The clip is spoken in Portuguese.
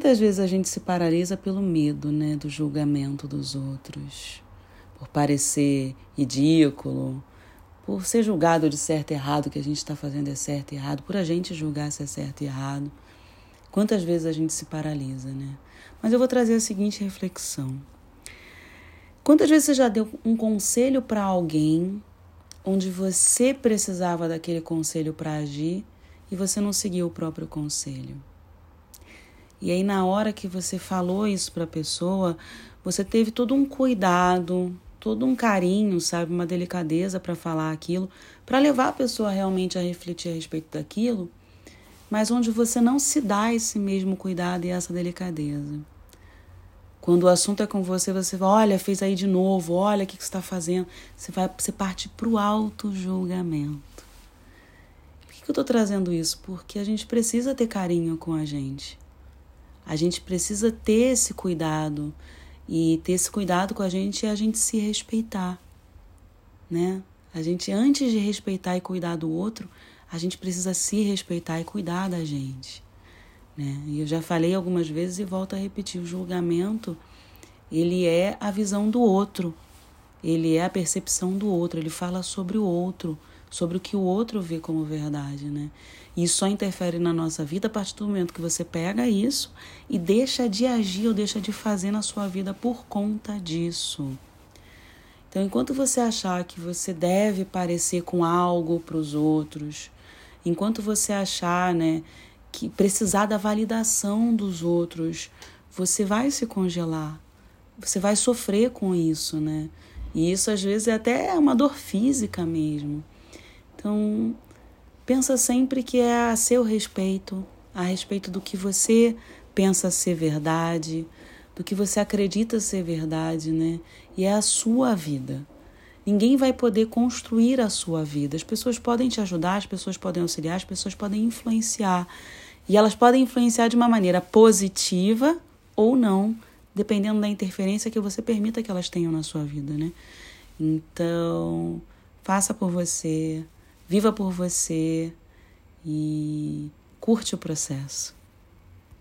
Quantas vezes a gente se paralisa pelo medo, né, do julgamento dos outros, por parecer ridículo, por ser julgado de certo e errado, que a gente está fazendo é certo e errado, por a gente julgar se é certo e errado. Quantas vezes a gente se paralisa, né? Mas eu vou trazer a seguinte reflexão. Quantas vezes você já deu um conselho para alguém onde você precisava daquele conselho para agir e você não seguiu o próprio conselho? E aí, na hora que você falou isso para a pessoa, você teve todo um cuidado, todo um carinho, sabe, uma delicadeza para falar aquilo, para levar a pessoa realmente a refletir a respeito daquilo, mas onde você não se dá esse mesmo cuidado e essa delicadeza. Quando o assunto é com você, você vai, olha, fez aí de novo, olha o que, que você está fazendo. Você, vai, você parte para o auto-julgamento. Por que, que eu estou trazendo isso? Porque a gente precisa ter carinho com a gente. A gente precisa ter esse cuidado. E ter esse cuidado com a gente é a gente se respeitar, né? A gente, antes de respeitar e cuidar do outro, a gente precisa se respeitar e cuidar da gente. Né? E eu já falei algumas vezes e volto a repetir: o julgamento ele é a visão do outro, ele é a percepção do outro, ele fala sobre o outro, sobre o que o outro vê como verdade, né? E isso só interfere na nossa vida a partir do momento que você pega isso e deixa de agir ou deixa de fazer na sua vida por conta disso. Então, enquanto você achar que você deve parecer com algo para os outros, enquanto você achar, né, que precisar da validação dos outros, você vai se congelar, você vai sofrer com isso, né? E isso às vezes é até uma dor física mesmo. Então, pensa sempre que é a seu respeito, a respeito do que você pensa ser verdade, do que você acredita ser verdade, né? E é a sua vida. Ninguém vai poder construir a sua vida. As pessoas podem te ajudar, as pessoas podem auxiliar, as pessoas podem influenciar. E elas podem influenciar de uma maneira positiva ou não, dependendo da interferência que você permita que elas tenham na sua vida, né? Então, faça por você, Viva por você e curte o processo.